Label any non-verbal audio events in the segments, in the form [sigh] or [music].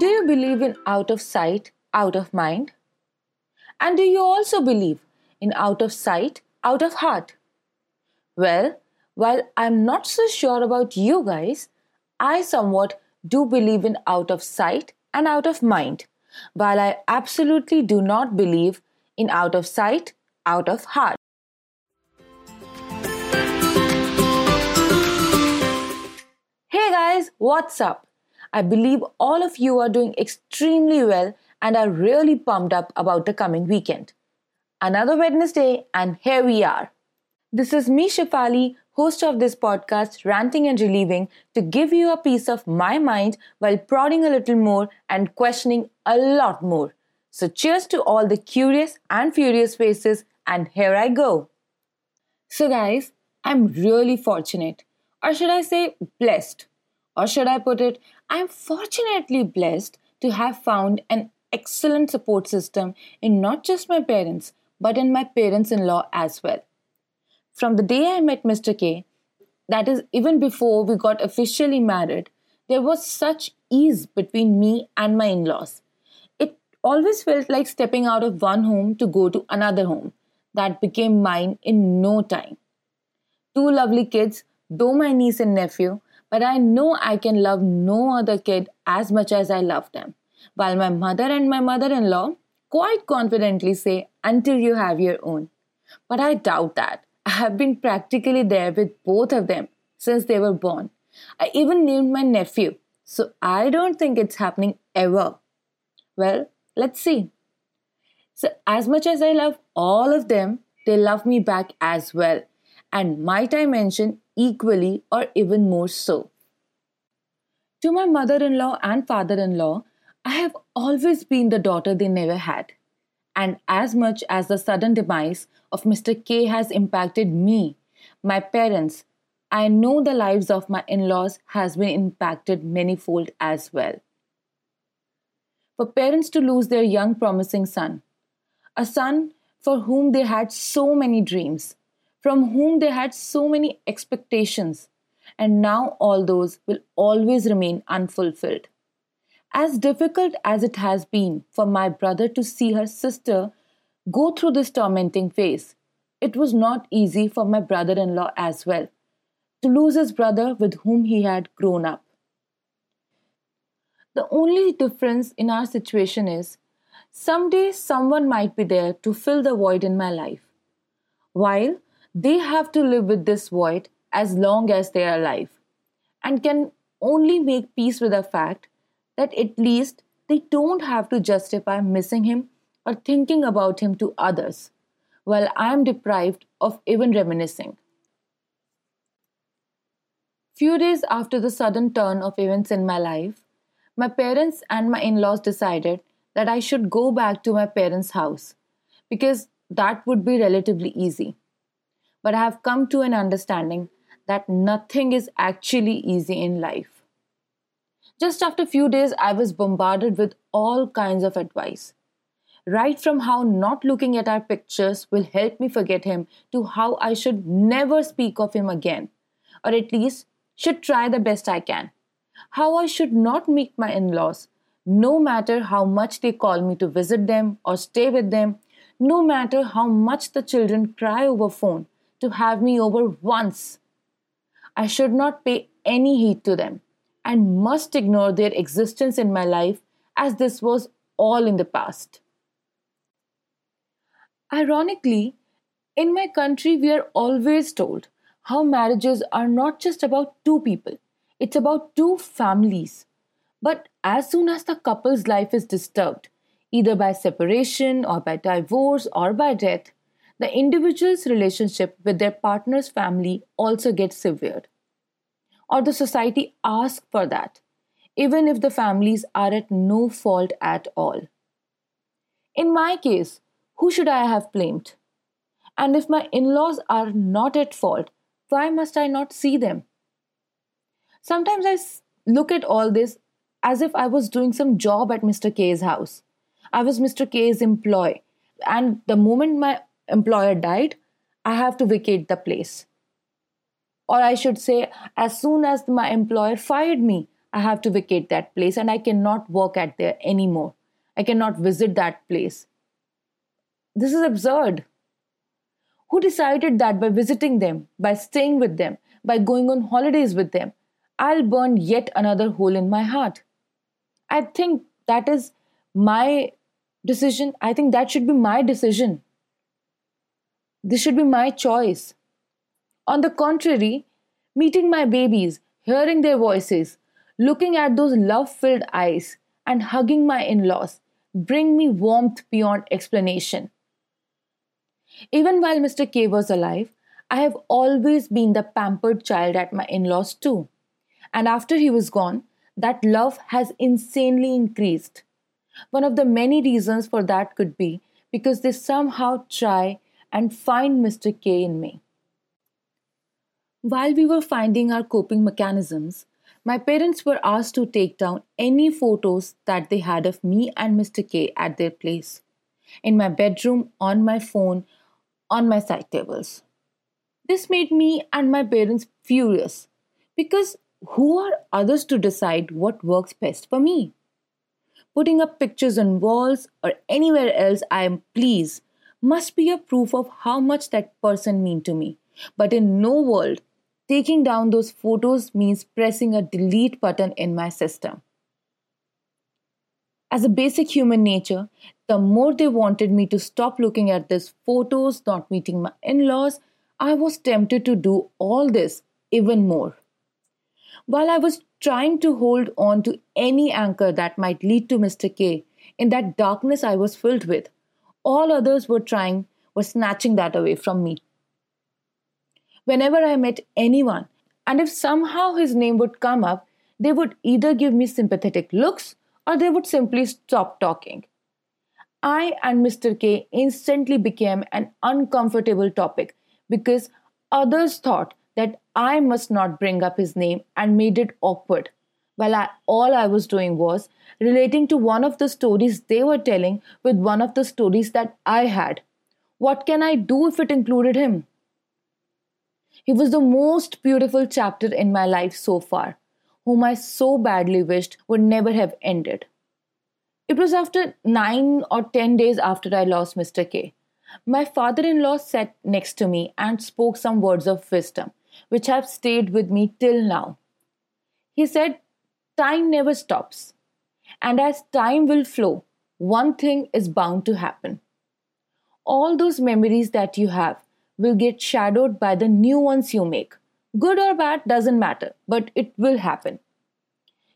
Do you believe in out of sight, out of mind? And do you also believe in out of sight, out of heart? Well, while I'm not so sure about you guys, I somewhat do believe in out of sight and out of mind, while I absolutely do not believe in out of sight, out of heart. Hey guys, what's up? I believe all of you are doing extremely well and are really pumped up about the coming weekend. Another Wednesday, and here we are. This is me, Shefali, host of this podcast, Ranting and Relieving, to give you a piece of my mind while prodding a little more and questioning a lot more. So, cheers to all the curious and furious faces, and here I go. So, guys, I'm really fortunate, or should I say blessed, or should I put it, I'm fortunately blessed to have found an excellent support system in not just my parents, but in my parents in law as well. From the day I met Mr. K, that is, even before we got officially married, there was such ease between me and my in laws. It always felt like stepping out of one home to go to another home that became mine in no time. Two lovely kids, though my niece and nephew, but I know I can love no other kid as much as I love them. While my mother and my mother in law quite confidently say, until you have your own. But I doubt that. I have been practically there with both of them since they were born. I even named my nephew, so I don't think it's happening ever. Well, let's see. So, as much as I love all of them, they love me back as well, and might I mention, equally or even more so. To my mother in law and father in law, I have always been the daughter they never had. And as much as the sudden demise of Mr. K has impacted me, my parents, I know the lives of my in laws has been impacted manyfold as well. For parents to lose their young, promising son, a son for whom they had so many dreams, from whom they had so many expectations, and now all those will always remain unfulfilled. As difficult as it has been for my brother to see her sister go through this tormenting phase, it was not easy for my brother in law as well to lose his brother with whom he had grown up. The only difference in our situation is someday someone might be there to fill the void in my life, while they have to live with this void as long as they are alive and can only make peace with the fact that at least they don't have to justify missing him or thinking about him to others, while I am deprived of even reminiscing. Few days after the sudden turn of events in my life, my parents and my in laws decided that I should go back to my parents' house because that would be relatively easy. But I have come to an understanding that nothing is actually easy in life. Just after a few days, I was bombarded with all kinds of advice. Right from how not looking at our pictures will help me forget him to how I should never speak of him again, or at least should try the best I can. How I should not meet my in laws, no matter how much they call me to visit them or stay with them, no matter how much the children cry over phone to have me over once. I should not pay any heed to them and must ignore their existence in my life as this was all in the past. Ironically, in my country, we are always told how marriages are not just about two people, it's about two families. But as soon as the couple's life is disturbed, either by separation or by divorce or by death, the individual's relationship with their partner's family also gets severed or the society asks for that, even if the families are at no fault at all. In my case, who should I have blamed? And if my in laws are not at fault, why must I not see them? Sometimes I look at all this as if I was doing some job at Mr. K's house. I was Mr. K's employee, and the moment my employer died, I have to vacate the place. Or I should say, as soon as my employer fired me, I have to vacate that place and I cannot work at there anymore. I cannot visit that place. This is absurd. Who decided that by visiting them, by staying with them, by going on holidays with them, I'll burn yet another hole in my heart? I think that is my decision. I think that should be my decision. This should be my choice. On the contrary, meeting my babies, hearing their voices, looking at those love filled eyes, and hugging my in laws bring me warmth beyond explanation. Even while Mr. K was alive, I have always been the pampered child at my in laws too. And after he was gone, that love has insanely increased. One of the many reasons for that could be because they somehow try and find Mr. K in me. While we were finding our coping mechanisms, my parents were asked to take down any photos that they had of me and Mr. K at their place, in my bedroom, on my phone, on my side tables. This made me and my parents furious because who are others to decide what works best for me? Putting up pictures on walls or anywhere else I am pleased must be a proof of how much that person mean to me. But in no world, taking down those photos means pressing a delete button in my system. As a basic human nature, the more they wanted me to stop looking at these photos, not meeting my in laws, I was tempted to do all this even more. While I was trying to hold on to any anchor that might lead to Mr. K, in that darkness I was filled with, all others were trying, were snatching that away from me. Whenever I met anyone, and if somehow his name would come up, they would either give me sympathetic looks or they would simply stop talking. I and Mr. K instantly became an uncomfortable topic because others thought that I must not bring up his name and made it awkward. While I, all I was doing was relating to one of the stories they were telling with one of the stories that I had. What can I do if it included him? He was the most beautiful chapter in my life so far, whom I so badly wished would never have ended. It was after nine or ten days after I lost Mr. K. My father in law sat next to me and spoke some words of wisdom, which have stayed with me till now. He said, Time never stops, and as time will flow, one thing is bound to happen. All those memories that you have will get shadowed by the new ones you make. Good or bad doesn't matter, but it will happen.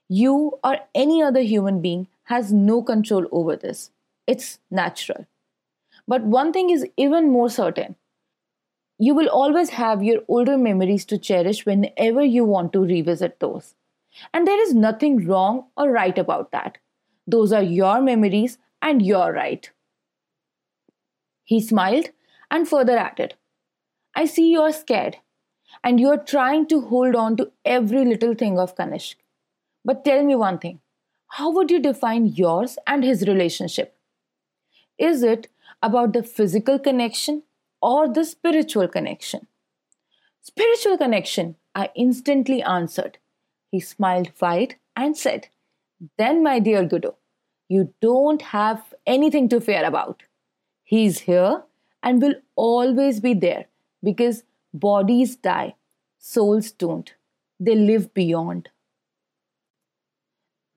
You or any other human being has no control over this. It's natural. But one thing is even more certain you will always have your older memories to cherish whenever you want to revisit those. And there is nothing wrong or right about that. Those are your memories and your right. He smiled and further added, I see you are scared and you are trying to hold on to every little thing of Kanishk. But tell me one thing how would you define yours and his relationship? Is it about the physical connection or the spiritual connection? Spiritual connection, I instantly answered. He smiled wide and said, Then, my dear Gudo, you don't have anything to fear about. He's here and will always be there because bodies die, souls don't. They live beyond.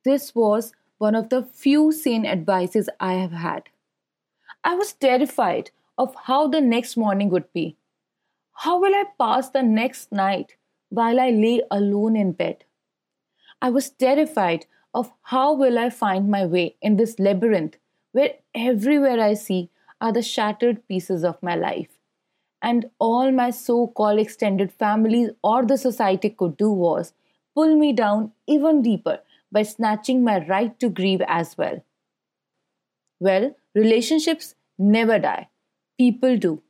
This was one of the few sane advices I have had. I was terrified of how the next morning would be. How will I pass the next night while I lay alone in bed? I was terrified of how will I find my way in this labyrinth where everywhere I see are the shattered pieces of my life and all my so called extended families or the society could do was pull me down even deeper by snatching my right to grieve as well. Well, relationships never die, people do.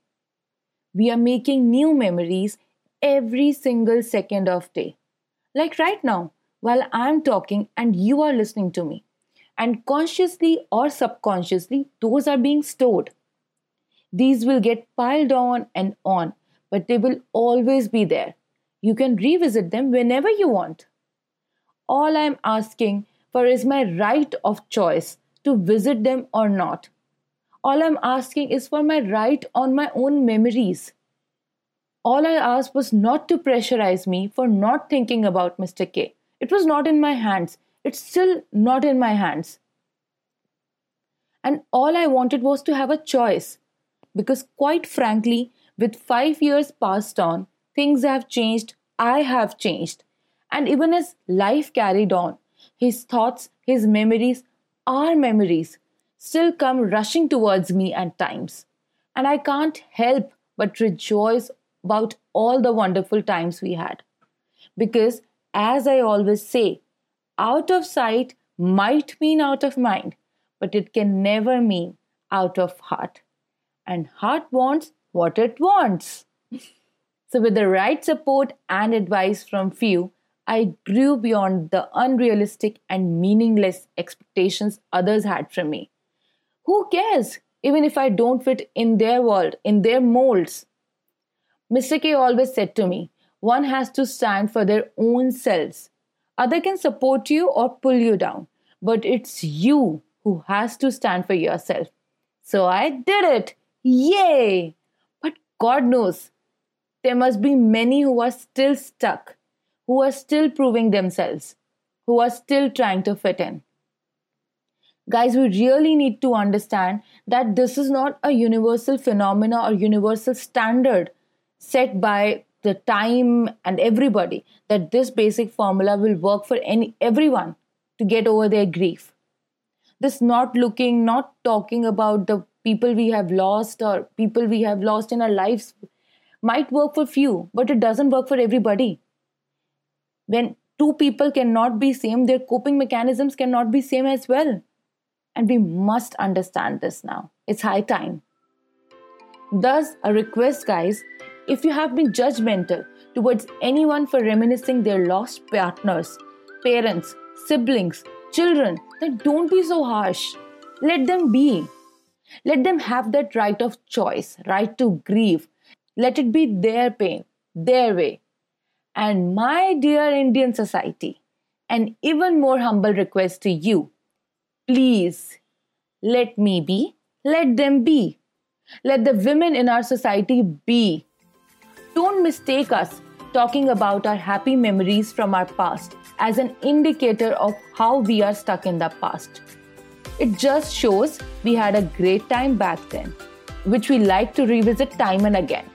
We are making new memories every single second of day. Like right now, while I'm talking and you are listening to me. And consciously or subconsciously, those are being stored. These will get piled on and on, but they will always be there. You can revisit them whenever you want. all I'm asking for is my right of choice to visit them or not. All I'm asking is for my right on my own memories. All I asked was not to pressurize me for not thinking about Mr. K. It was not in my hands. It's still not in my hands. And all I wanted was to have a choice. Because, quite frankly, with five years passed on, things have changed, I have changed. And even as life carried on, his thoughts, his memories, our memories still come rushing towards me at times. And I can't help but rejoice about all the wonderful times we had. Because, as I always say, out of sight might mean out of mind, but it can never mean out of heart. And heart wants what it wants. [laughs] so, with the right support and advice from few, I grew beyond the unrealistic and meaningless expectations others had from me. Who cares, even if I don't fit in their world, in their molds? Mr. K always said to me, one has to stand for their own selves. Other can support you or pull you down, but it's you who has to stand for yourself. So I did it. Yay! But God knows, there must be many who are still stuck, who are still proving themselves, who are still trying to fit in guys we really need to understand that this is not a universal phenomena or universal standard set by the time and everybody that this basic formula will work for any everyone to get over their grief this not looking not talking about the people we have lost or people we have lost in our lives might work for few but it doesn't work for everybody when two people cannot be same their coping mechanisms cannot be same as well and we must understand this now. It's high time. Thus, a request, guys if you have been judgmental towards anyone for reminiscing their lost partners, parents, siblings, children, then don't be so harsh. Let them be. Let them have that right of choice, right to grieve. Let it be their pain, their way. And my dear Indian society, an even more humble request to you Please, let me be, let them be. Let the women in our society be. Don't mistake us talking about our happy memories from our past as an indicator of how we are stuck in the past. It just shows we had a great time back then, which we like to revisit time and again.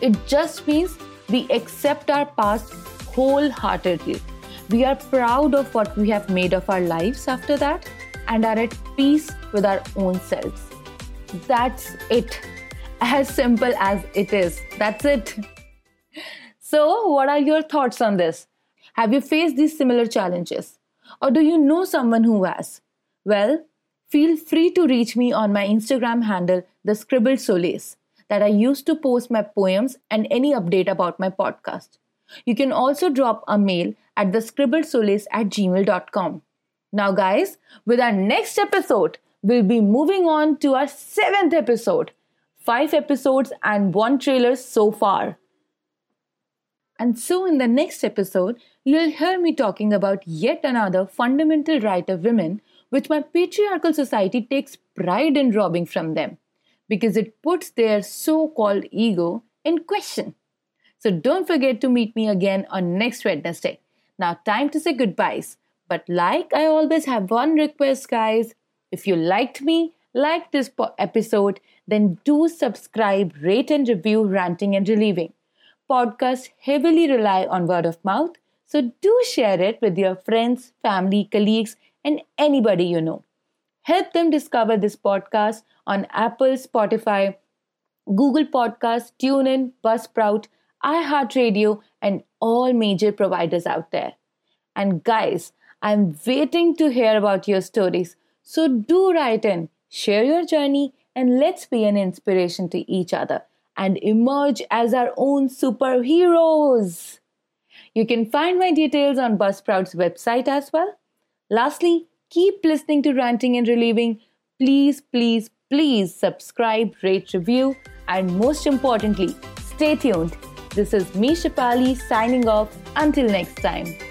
It just means we accept our past wholeheartedly we are proud of what we have made of our lives after that and are at peace with our own selves. That's it. As simple as it is. That's it. So, what are your thoughts on this? Have you faced these similar challenges? Or do you know someone who has? Well, feel free to reach me on my Instagram handle, The Scribbled Solace, that I use to post my poems and any update about my podcast. You can also drop a mail at thescribbledsolace at gmail.com. Now, guys, with our next episode, we'll be moving on to our seventh episode. Five episodes and one trailer so far. And so, in the next episode, you'll hear me talking about yet another fundamental right of women, which my patriarchal society takes pride in robbing from them because it puts their so called ego in question. So don't forget to meet me again on next Wednesday. Now, time to say goodbyes. But like I always have one request, guys. If you liked me, like this episode, then do subscribe, rate, and review Ranting and Relieving. Podcasts heavily rely on word of mouth, so do share it with your friends, family, colleagues, and anybody you know. Help them discover this podcast on Apple, Spotify, Google Podcasts, TuneIn, Buzzsprout, iHeartRadio, and all major providers out there. And guys, I'm waiting to hear about your stories. So do write in, share your journey, and let's be an inspiration to each other and emerge as our own superheroes. You can find my details on Buzzsprout's website as well. Lastly, keep listening to Ranting and Relieving. Please, please, please subscribe, rate, review, and most importantly, stay tuned this is me, Shefali, signing off. Until next time.